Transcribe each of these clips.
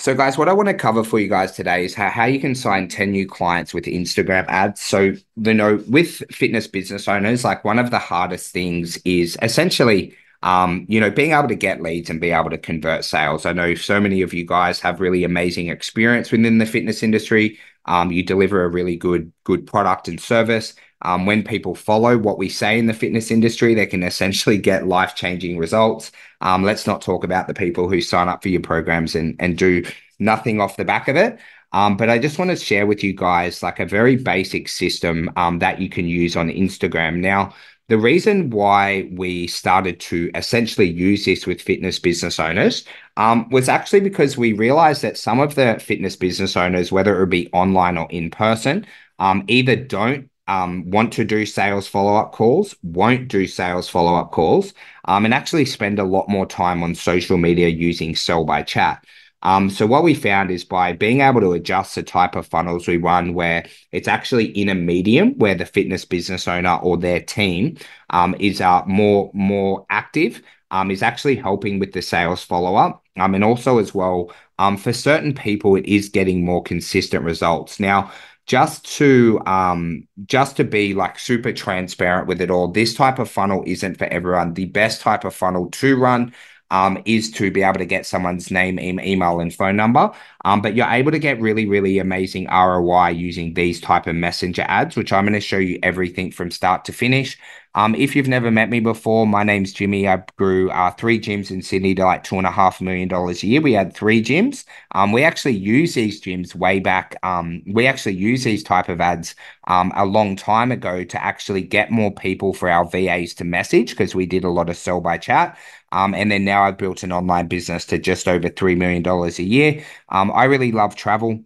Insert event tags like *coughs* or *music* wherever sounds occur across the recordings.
So, guys, what I want to cover for you guys today is how, how you can sign 10 new clients with Instagram ads. So, you know, with fitness business owners, like one of the hardest things is essentially, um, you know, being able to get leads and be able to convert sales. I know so many of you guys have really amazing experience within the fitness industry. Um, you deliver a really good, good product and service. Um, when people follow what we say in the fitness industry, they can essentially *laughs* get life changing results. Um, let's not talk about the people who sign up for your programs and, and do nothing off the back of it. Um, but I just want to share with you guys like a very basic system um, that you can use on Instagram. Now, the reason why we started to essentially use this with fitness business owners um, was actually because we realized that some of the fitness business owners, whether it be online or in person, um, either don't um, want to do sales follow up calls, won't do sales follow up calls, um, and actually spend a lot more time on social media using sell by chat. Um, so what we found is by being able to adjust the type of funnels we run, where it's actually in a medium where the fitness business owner or their team um, is uh, more more active, um, is actually helping with the sales follow up, um, and also as well um, for certain people, it is getting more consistent results. Now, just to um just to be like super transparent with it all this type of funnel isn't for everyone the best type of funnel to run um, is to be able to get someone's name, email, and phone number. Um, but you're able to get really, really amazing ROI using these type of messenger ads, which I'm going to show you everything from start to finish. Um, if you've never met me before, my name's Jimmy. I grew uh, three gyms in Sydney to like two and a half million dollars a year. We had three gyms. Um, we actually use these gyms way back. Um, we actually use these type of ads um, a long time ago to actually get more people for our VAs to message because we did a lot of sell by chat. Um, and then now I've built an online business to just over $3 million a year. Um, I really love travel.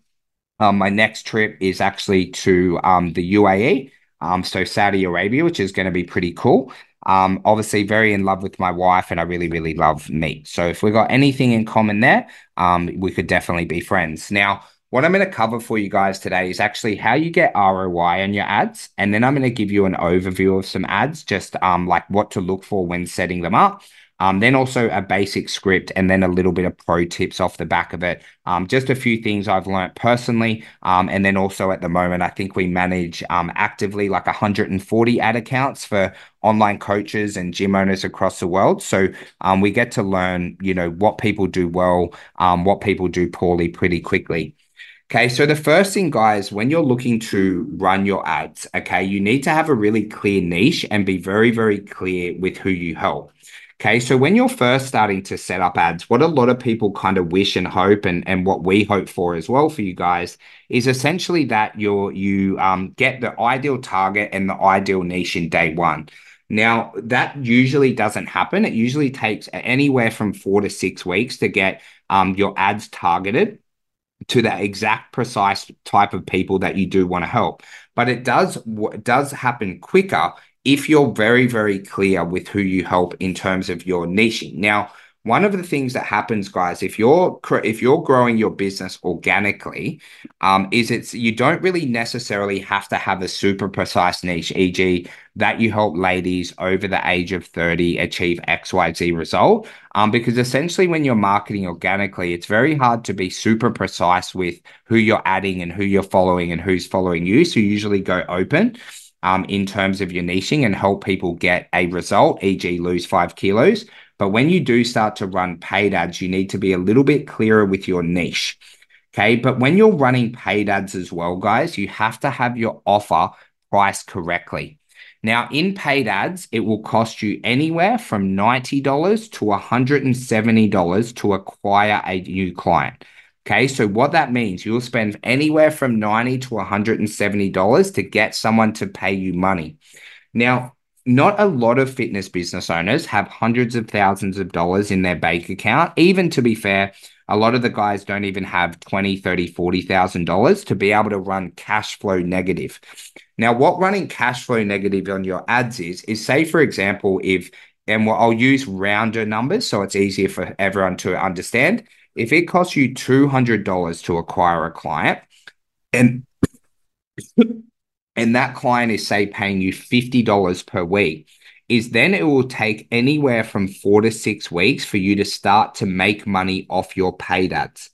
Um, my next trip is actually to um, the UAE, um, so Saudi Arabia, which is going to be pretty cool. Um, obviously, very in love with my wife, and I really, really love meat. So, if we got anything in common there, um, we could definitely be friends. Now, what I'm going to cover for you guys today is actually how you get ROI on your ads, and then I'm going to give you an overview of some ads, just um, like what to look for when setting them up. Um, then also a basic script and then a little bit of pro tips off the back of it. Um, just a few things I've learned personally. Um, and then also at the moment, I think we manage um, actively like 140 ad accounts for online coaches and gym owners across the world. So um, we get to learn, you know, what people do well, um, what people do poorly pretty quickly. Okay, so the first thing, guys, when you're looking to run your ads, okay, you need to have a really clear niche and be very, very clear with who you help. Okay, so when you're first starting to set up ads, what a lot of people kind of wish and hope, and, and what we hope for as well for you guys, is essentially that you're you um, get the ideal target and the ideal niche in day one. Now, that usually doesn't happen. It usually takes anywhere from four to six weeks to get um, your ads targeted to that exact precise type of people that you do want to help. But it does does happen quicker if you're very, very clear with who you help in terms of your niching. Now, one of the things that happens, guys, if you're if you're growing your business organically, um, is it's you don't really necessarily have to have a super precise niche, e.g., that you help ladies over the age of 30 achieve XYZ result. Um, because essentially when you're marketing organically, it's very hard to be super precise with who you're adding and who you're following and who's following you. So you usually go open um, in terms of your niching and help people get a result, e.g., lose five kilos. But when you do start to run paid ads, you need to be a little bit clearer with your niche. Okay. But when you're running paid ads as well, guys, you have to have your offer priced correctly. Now, in paid ads, it will cost you anywhere from $90 to $170 to acquire a new client. Okay, so what that means, you'll spend anywhere from 90 to $170 to get someone to pay you money. Now, not a lot of fitness business owners have hundreds of thousands of dollars in their bank account. Even to be fair, a lot of the guys don't even have 20, 30, 40,000 dollars to be able to run cash flow negative. Now, what running cash flow negative on your ads is, is say, for example, if, and I'll use rounder numbers so it's easier for everyone to understand if it costs you $200 to acquire a client and and that client is say paying you $50 per week is then it will take anywhere from four to six weeks for you to start to make money off your paid ads.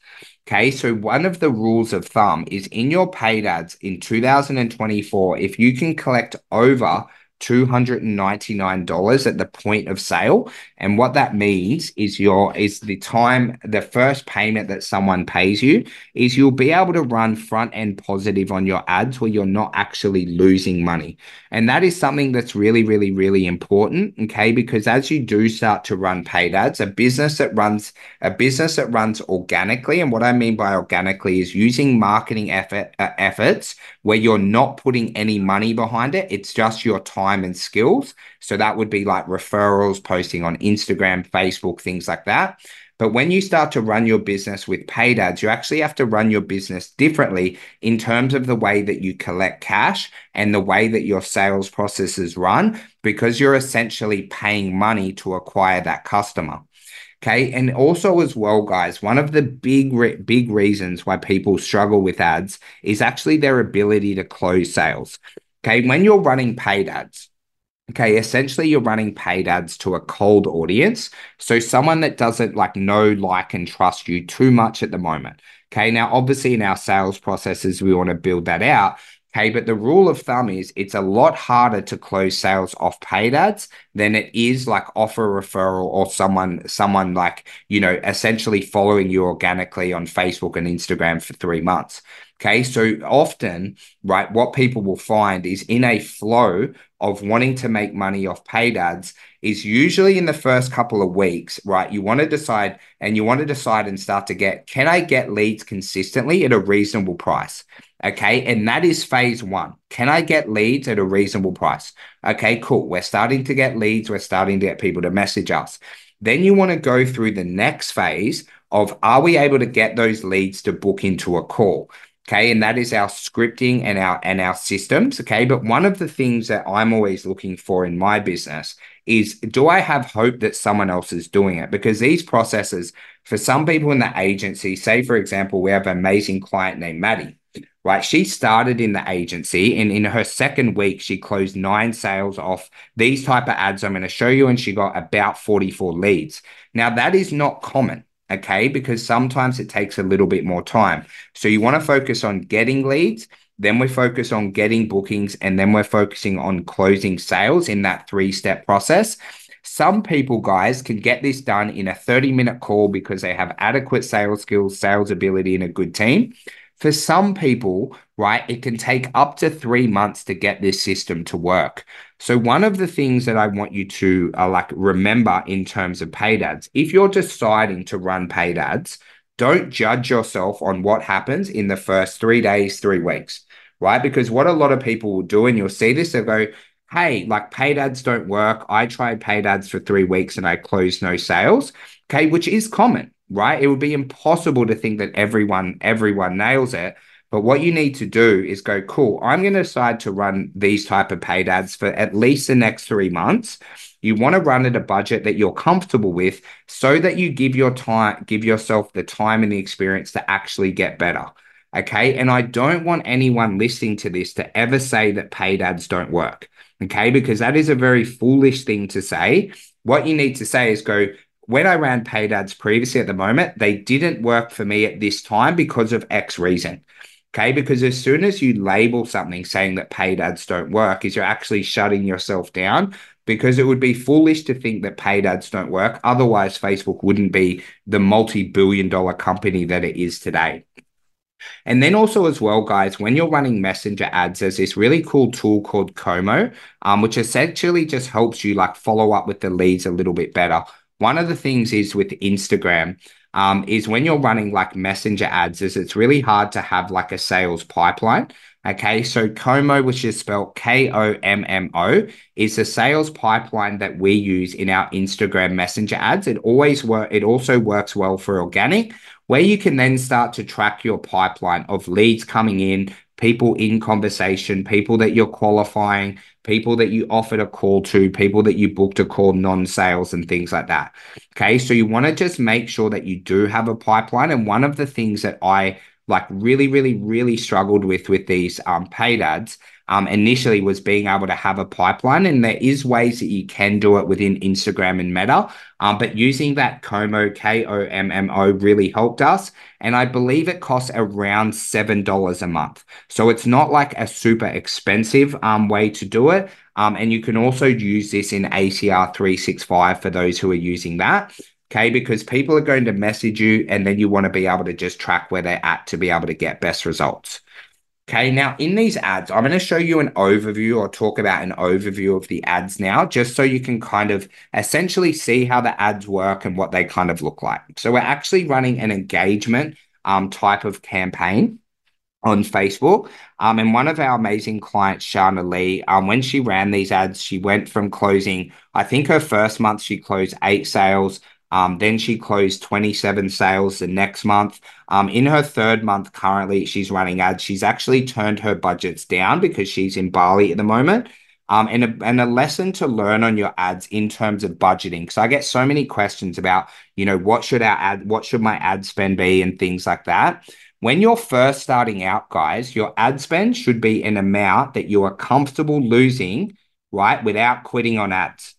Okay, so one of the rules of thumb is in your paid ads in 2024, if you can collect over $299 at the point of sale. And what that means is your is the time the first payment that someone pays you is you'll be able to run front end positive on your ads where you're not actually losing money. And that is something that's really really really important, okay? Because as you do start to run paid ads, a business that runs a business that runs organically and what I mean by organically is using marketing effort uh, efforts where you're not putting any money behind it, it's just your time time and skills. So that would be like referrals, posting on Instagram, Facebook, things like that. But when you start to run your business with paid ads, you actually have to run your business differently in terms of the way that you collect cash and the way that your sales processes run, because you're essentially paying money to acquire that customer. Okay. And also, as well, guys, one of the big, re- big reasons why people struggle with ads is actually their ability to close sales. Okay. When you're running paid ads, okay, essentially you're running paid ads to a cold audience. So someone that doesn't like know, like, and trust you too much at the moment. Okay. Now, obviously, in our sales processes, we want to build that out. Okay, but the rule of thumb is it's a lot harder to close sales off paid ads than it is like offer referral or someone someone like you know essentially following you organically on Facebook and Instagram for three months. Okay, so often, right, what people will find is in a flow of wanting to make money off paid ads is usually in the first couple of weeks, right? You want to decide and you want to decide and start to get can I get leads consistently at a reasonable price? Okay, and that is phase one. Can I get leads at a reasonable price? Okay, cool. We're starting to get leads, we're starting to get people to message us. Then you want to go through the next phase of are we able to get those leads to book into a call? Okay. And that is our scripting and our and our systems. Okay. But one of the things that I'm always looking for in my business is do I have hope that someone else is doing it? Because these processes, for some people in the agency, say for example, we have an amazing client named Maddie right? She started in the agency and in her second week, she closed nine sales off these type of ads I'm going to show you. And she got about 44 leads. Now that is not common okay? Because sometimes it takes a little bit more time. So you want to focus on getting leads, then we focus on getting bookings, and then we're focusing on closing sales in that three step process. Some people, guys, can get this done in a 30 minute call because they have adequate sales skills, sales ability, and a good team. For some people, right, it can take up to three months to get this system to work. So one of the things that I want you to uh, like remember in terms of paid ads, if you're deciding to run paid ads, don't judge yourself on what happens in the first three days, three weeks, right? Because what a lot of people will do, and you'll see this, they'll go, hey, like paid ads don't work. I tried paid ads for three weeks and I closed no sales. Okay, which is common, right? It would be impossible to think that everyone, everyone nails it. But what you need to do is go, cool, I'm going to decide to run these type of paid ads for at least the next three months. You want to run at a budget that you're comfortable with so that you give your time, give yourself the time and the experience to actually get better. Okay. And I don't want anyone listening to this to ever say that paid ads don't work. Okay. Because that is a very foolish thing to say. What you need to say is go, when I ran paid ads previously at the moment, they didn't work for me at this time because of X reason. Okay. Because as soon as you label something saying that paid ads don't work, is you're actually shutting yourself down because it would be foolish to think that paid ads don't work. Otherwise, Facebook wouldn't be the multi billion dollar company that it is today. And then also as well, guys, when you're running messenger ads, there's this really cool tool called Kommo, um, which essentially just helps you like follow up with the leads a little bit better. One of the things is with Instagram, um, is when you're running like messenger ads, is it's really hard to have like a sales pipeline. Okay, so Kommo, which is spelled K O M M O, is the sales pipeline that we use in our Instagram messenger ads. It always work. It also works well for organic, where you can then start to track your pipeline of leads coming in, people in conversation, people that you're qualifying, people that you offered a call to, people that you booked a call non sales, and things like that. Okay. So you want to just make sure that you do have a pipeline. And one of the things that I like really, really, really struggled with with these um, paid ads um, initially was being able to have a pipeline. And there is ways that you can do it within Instagram and Meta. Um, but using that Kommo, K O M M O, really helped us. And I believe it costs around $7 a month. So it's not like a super expensive um, way to do it. Um, and you can also use this in ACR 365 for those who are using that. Okay, because people are going to message you and then you want to be able to just track where they're at to be able to get best results. Okay, now in these ads, I'm going to show you an overview or talk about an overview of the ads now, just so you can kind of essentially see how the ads work and what they kind of look like. So we're actually running an engagement um, type of campaign on Facebook. Um, and one of our amazing clients, Shana Lee, um, when she ran these ads, she went from closing, I think her first month, she closed eight sales. Um, then she closed 27 sales the next month. Um, in her third month currently, she's running ads. She's actually turned her budgets down because she's in Bali at the moment. Um, and, a, and a lesson to learn on your ads in terms of budgeting. Because I get so many questions about, you know, what should our ad, what should my ad spend be and things like that. When you're first starting out, guys, your ad spend should be an amount that you are comfortable losing, right, without quitting on ads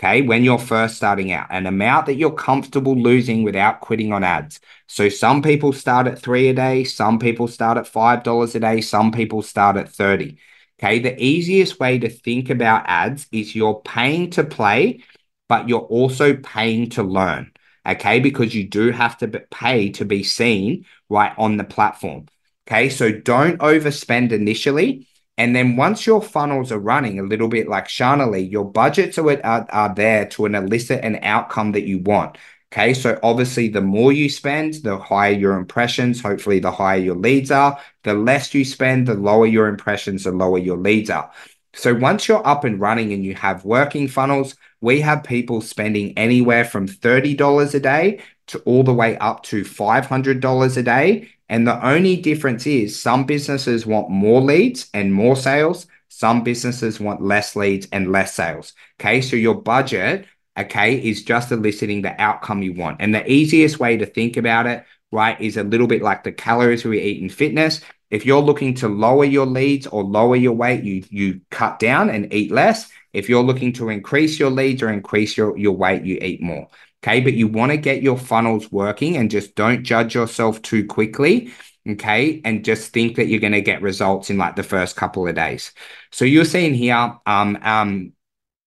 okay, when you're first starting out, an amount that you're comfortable losing without quitting on ads. So some people start at three a day, some people start at $5 a day, some people start at 30. Okay, the easiest way to think about ads is you're paying to play, but you're also paying to learn. Okay, because you do have to pay to be seen right on the platform. Okay, so don't overspend initially and then once your funnels are running a little bit like Shana Lee, your budgets are, are, are there to an elicit an outcome that you want. Okay, so obviously, the more you spend, the higher your impressions. Hopefully, the higher your leads are. The less you spend, the lower your impressions, the lower your leads are. So, once you're up and running and you have working funnels, we have people spending anywhere from $30 a day to all the way up to $500 a day. And the only difference is some businesses want more leads and more sales. Some businesses want less leads and less sales. Okay. So your budget, okay, is just eliciting the outcome you want. And the easiest way to think about it, right, is a little bit like the calories we eat in fitness. If you're looking to lower your leads or lower your weight, you you cut down and eat less. If you're looking to increase your leads or increase your, your weight, you eat more. Okay. But you want to get your funnels working and just don't judge yourself too quickly. Okay. And just think that you're going to get results in like the first couple of days. So you're seeing here, um, um,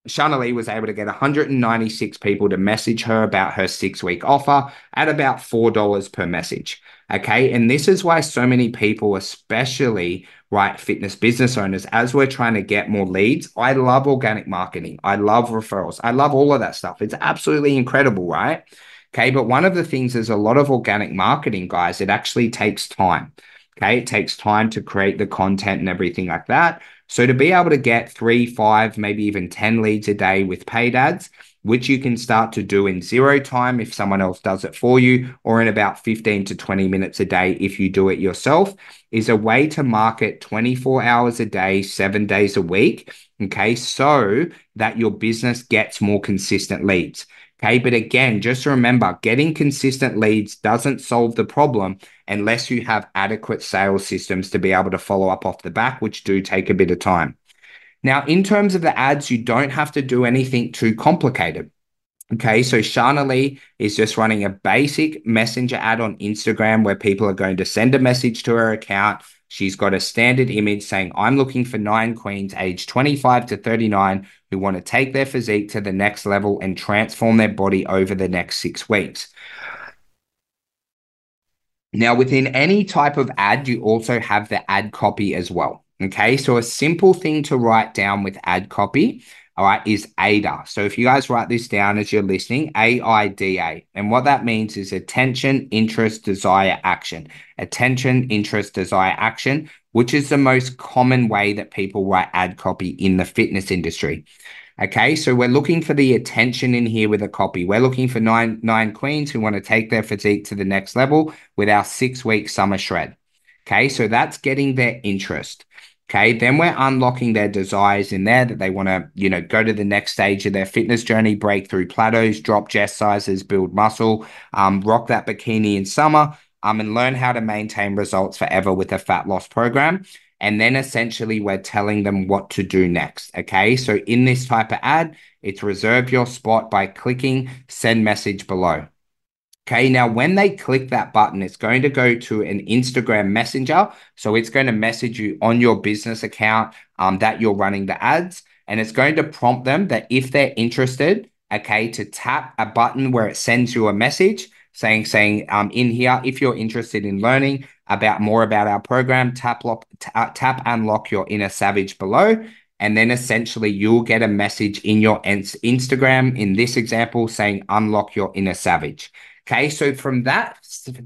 Shana Lee was able to get 196 people to message her about her six week offer at about $4 per message. Okay. And this is why so many people, especially right fitness business owners, as we're trying to get more leads, I love organic marketing. I love referrals. I love all of that stuff. It's absolutely incredible, right? Okay. But one of the things is a lot of organic marketing, guys, it actually takes time. Okay. It takes time to create the content and everything like that. So to be able to get three, five, maybe even 10 leads a day with paid ads, which you can start to do in zero time if someone else does it for you, or in about 15 to 20 minutes a day if you do it yourself, is a way to market 24 hours a day, seven days a week. Okay. So that your business gets more consistent leads. Okay. But again, just remember getting consistent leads doesn't solve the problem unless you have adequate sales systems to be able to follow up off the back, which do take a bit of time. Now, in terms of the ads, you don't have to do anything too complicated. Okay, so Shana Lee is just running a basic messenger ad on Instagram where people are going to send a message to her account. She's got a standard image saying, I'm looking for nine queens aged 25 to 39 who want to take their physique to the next level and transform their body over the next six weeks. Now, within any type of ad, you also have the ad copy as well. Okay, so a simple thing to write down with ad copy, all right, is AIDA. So if you guys write this down as you're listening, A I D A. And what that means is attention, interest, desire, action. Attention, interest, desire, action, which is the most common way that people write ad copy in the fitness industry. Okay, so we're looking for the attention in here with a copy. We're looking for nine nine queens who want to take their physique to the next level with our six week summer shred. Okay, so that's getting their interest. Okay, then we're unlocking their desires in there that they want to, you know, go to the next stage of their fitness journey, break through plateaus, drop chest sizes, build muscle, um, rock that bikini in summer, um, and learn how to maintain results forever with a fat loss program. And then essentially, we're telling them what to do next. Okay. So in this type of ad, it's reserve your spot by clicking send message below. Okay, now when they click that button, it's going to go to an Instagram messenger. So it's going to message you on your business account um, that you're running the ads. And it's going to prompt them that if they're interested, okay, to tap a button where it sends you a message saying, saying um, in here, if you're interested in learning about more about our program, tap, lock, tap unlock your inner savage below. And then essentially you'll get a message in your Instagram, in this example, saying unlock your inner savage. Okay, so from that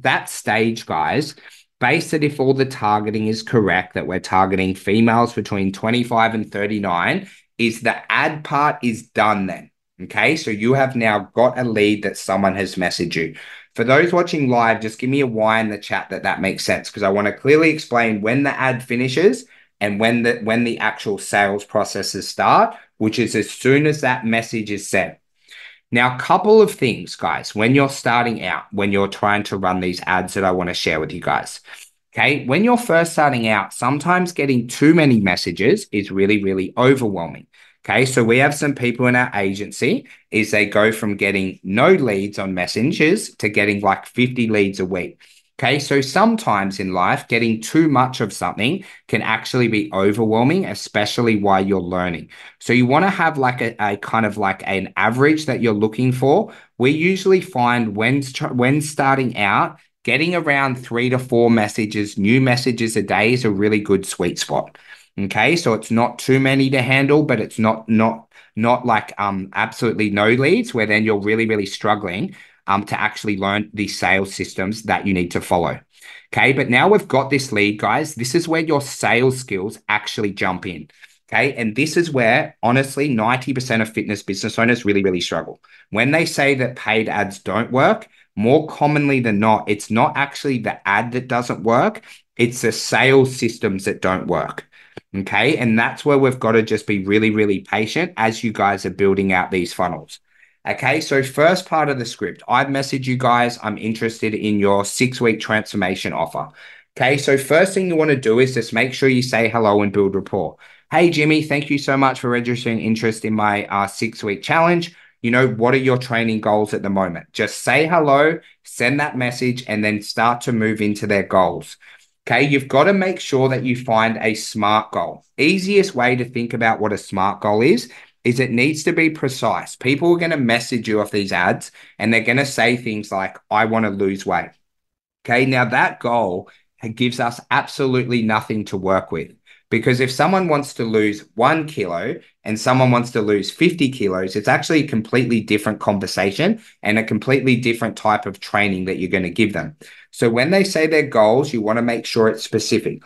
that stage, guys, based that if all the targeting is correct, that we're targeting females between 25 and 39, is the ad part is done then. Okay, so you have now got a lead that someone has messaged you. For those watching live, just give me a why in the chat that that makes sense because I want to clearly explain when the ad finishes and when the when the actual sales processes start, which is as soon as that message is sent. Now, a couple of things, guys, when you're starting out, when you're trying to run these ads that I want to share with you guys. Okay. When you're first starting out, sometimes getting too many messages is really, really overwhelming. Okay. So we have some people in our agency is they go from getting no leads on messengers to getting like 50 leads a week. Okay, so sometimes in life, getting too much of something can actually be overwhelming, especially while you're learning. So you want to have like a, a, kind of like an average that you're looking for. We usually find when when starting out, getting around three to four messages, new messages a day is a really good sweet spot. Okay, so it's not too many to handle, but it's not not not like um absolutely no leads where then you're really really struggling um, to actually learn the sales systems that you need to follow. Okay, but now we've got this lead, guys. This is where your sales skills actually jump in. Okay, and this is where honestly 90% of fitness business owners really, really struggle. When they say that paid ads don't work, more commonly than not, it's not actually the ad that doesn't work, it's the sales systems that don't work. Okay, and that's where we've got to just be really, really patient as you guys are building out these funnels. Okay, so first part of the script, I've messaged you guys. I'm interested in your six week transformation offer. Okay, so first thing you want to do is just make sure you say hello and build rapport. Hey, Jimmy, thank you so much for registering interest in my uh, six week challenge. You know, what are your training goals at the moment? Just say hello, send that message, and then start to move into their goals. Okay, you've got to make sure that you find a SMART goal. Easiest way to think about what a SMART goal is is it needs to be precise. People are going to message you off these ads and they're going to say things like, I want to lose weight. Okay. Now that goal gives us absolutely nothing to work with. Because if someone wants to lose one kilo and someone wants to lose 50 kilos, it's actually a completely different conversation and a completely different type of training that you're going to give them. So when they say their goals, you want to make sure it's specific.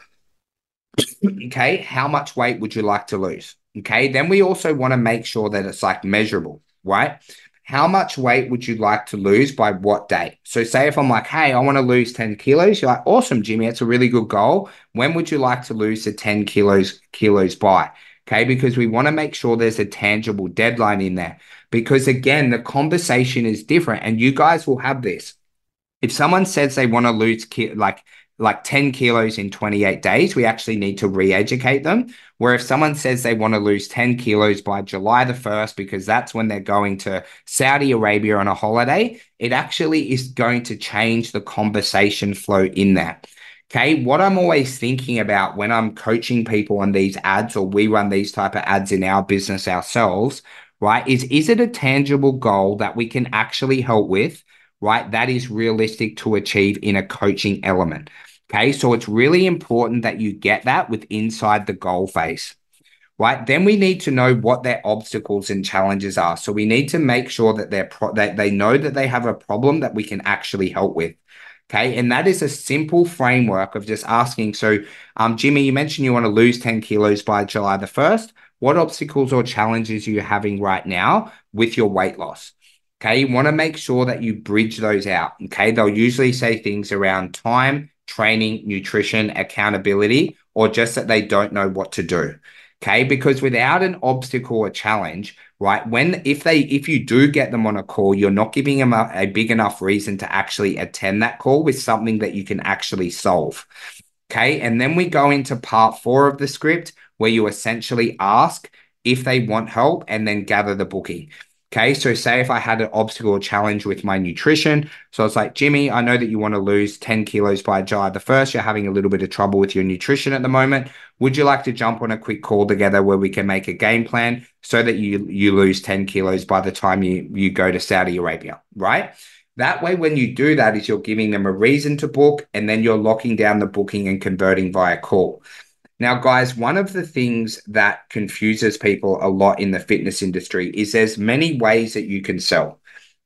*coughs* okay. How much weight would you like to lose? Okay. Then we also want to make sure that it's like measurable, right? How much weight would you like to lose by what date? So, say if I'm like, hey, I want to lose 10 kilos, you're like, awesome, Jimmy, it's a really good goal. When would you like to lose the 10 kilos kilos by? Okay, because we want to make sure there's a tangible deadline in there. Because again, the conversation is different, and you guys will have this. If someone says they want to lose ki- like like 10 kilos in 28 days, we actually need to re educate them. Where if someone says they want to lose 10 kilos by July the 1st, because that's when they're going to Saudi Arabia on a holiday, it actually is going to change the conversation flow in that. Okay. What I'm always thinking about when I'm coaching people on these ads or we run these type of ads in our business ourselves, right? Is, is it a tangible goal that we can actually help with, right? That is realistic to achieve in a coaching element. Okay. So it's really important that you get that with inside the goal phase. Right. Then we need to know what their obstacles and challenges are. So we need to make sure that they're pro- that they know that they have a problem that we can actually help with. Okay. And that is a simple framework of just asking. So, um, Jimmy, you mentioned you want to lose 10 kilos by July the 1st. What obstacles or challenges are you having right now with your weight loss? Okay. You want to make sure that you bridge those out. Okay. They'll usually say things around time, training, nutrition, accountability, or just that they don't know what to do. Okay. Because without an obstacle or challenge, right? When, if they, if you do get them on a call, you're not giving them a, a big enough reason to actually attend that call with something that you can actually solve. Okay. And then we go into part four of the script where you essentially ask if they want help and then gather the booking. Okay, so say if I had an obstacle or challenge with my nutrition, so it's like, Jimmy, I know that you want to lose 10 kilos by July the 1st. You're having a little bit of trouble with your nutrition at the moment. Would you like to jump on a quick call together where we can make a game plan so that you, you lose 10 kilos by the time you, you go to Saudi Arabia, right? That way, when you do that, is you're giving them a reason to book and then you're locking down the booking and converting via call. Now, guys, one of the things that confuses people a lot in the fitness industry is there's many ways that you can sell.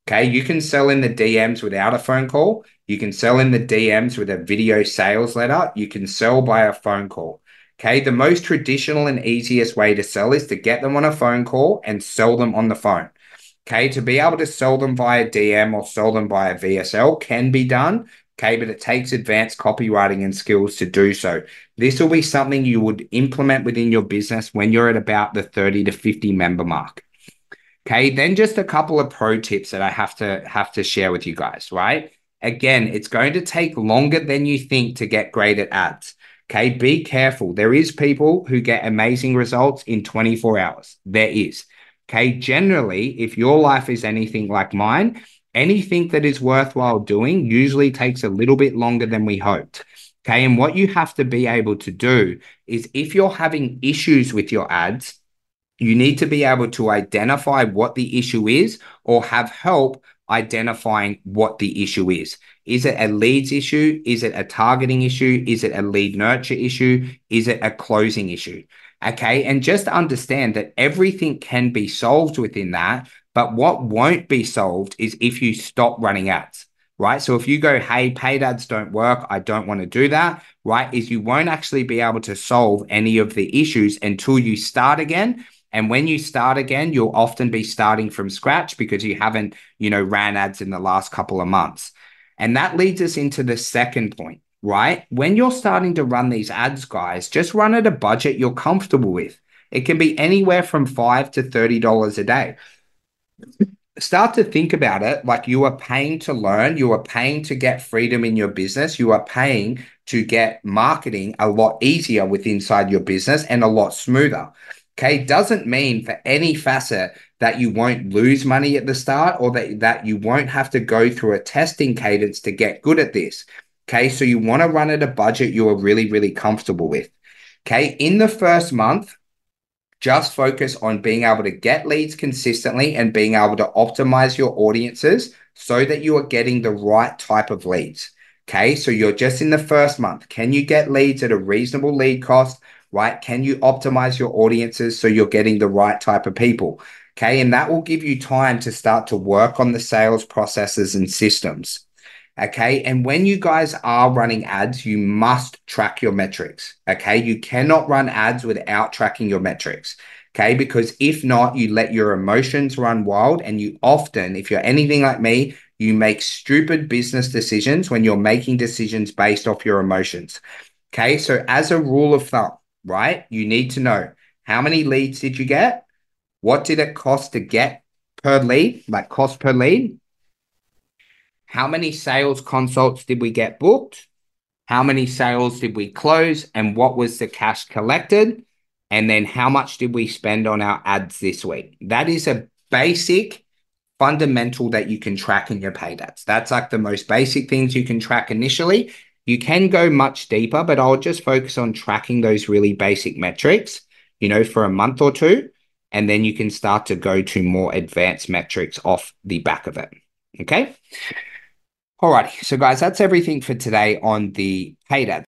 Okay, you can sell in the DMs without a phone call. You can sell in the DMs with a video sales letter. You can sell by a phone call. Okay, the most traditional and easiest way to sell is to get them on a phone call and sell them on the phone. Okay, to be able to sell them via DM or sell them via VSL can be done, Okay, but it takes advanced copywriting and skills to do so. This will be something you would implement within your business when you're at about the 30 to 50 member mark. Okay, then just a couple of pro tips that I have to have to share with you guys, right? Again, it's going to take longer than you think to get great at ads. Okay, be careful. There is people who get amazing results in 24 hours. There is. Okay, generally, if your life is anything like mine, anything that is worthwhile doing usually takes a little bit longer than we hoped. Okay. And what you have to be able to do is if you're having issues with your ads, you need to be able to identify what the issue is or have help identifying what the issue is. Is it a leads issue? Is it a targeting issue? Is it a lead nurture issue? Is it a closing issue? Okay. And just understand that everything can be solved within that. But what won't be solved is if you stop running ads, right? So if you go, hey, paid ads don't work, I don't want to do that, right? Is you won't actually be able to solve any of the issues until you start again. And when you start again, you'll often be starting from scratch because you haven't, you know, ran ads in the last couple of months. And that leads us into the second point, right? When you're starting to run these ads, guys, just run at a budget you're comfortable with. It can be anywhere from five to $30 a day start to think about it like you are paying to learn, you are paying to get freedom in your business, you are paying to get marketing a lot easier with inside your business and a lot smoother. Okay, doesn't mean for any facet that you won't lose money at the start or that, that you won't have to go through a testing cadence to get good at this. Okay, so you want to run at a budget you are really, really comfortable with. Okay, in the first month, just focus on being able to get leads consistently and being able to optimize your audiences so that you are getting the right type of leads. Okay. So you're just in the first month. Can you get leads at a reasonable lead cost? Right. Can you optimize your audiences so you're getting the right type of people? Okay. And that will give you time to start to work on the sales processes and systems. Okay. And when you guys are running ads, you must track your metrics. Okay. You cannot run ads without tracking your metrics. Okay. Because if not, you let your emotions run wild. And you often, if you're anything like me, you make stupid business decisions when you're making decisions based off your emotions. Okay. So, as a rule of thumb, right, you need to know how many leads did you get? What did it cost to get per lead, like cost per lead? How many sales consults did we get booked? How many sales did we close? And what was the cash collected? And then how much did we spend on our ads this week? That is a basic fundamental that you can track in your paid ads. That's like the most basic things you can track initially. You can go much deeper, but I'll just focus on tracking those really basic metrics, you know, for a month or two. And then you can start to go to more advanced metrics off the back of it. Okay. Alrighty, so guys, that's everything for today on the paid.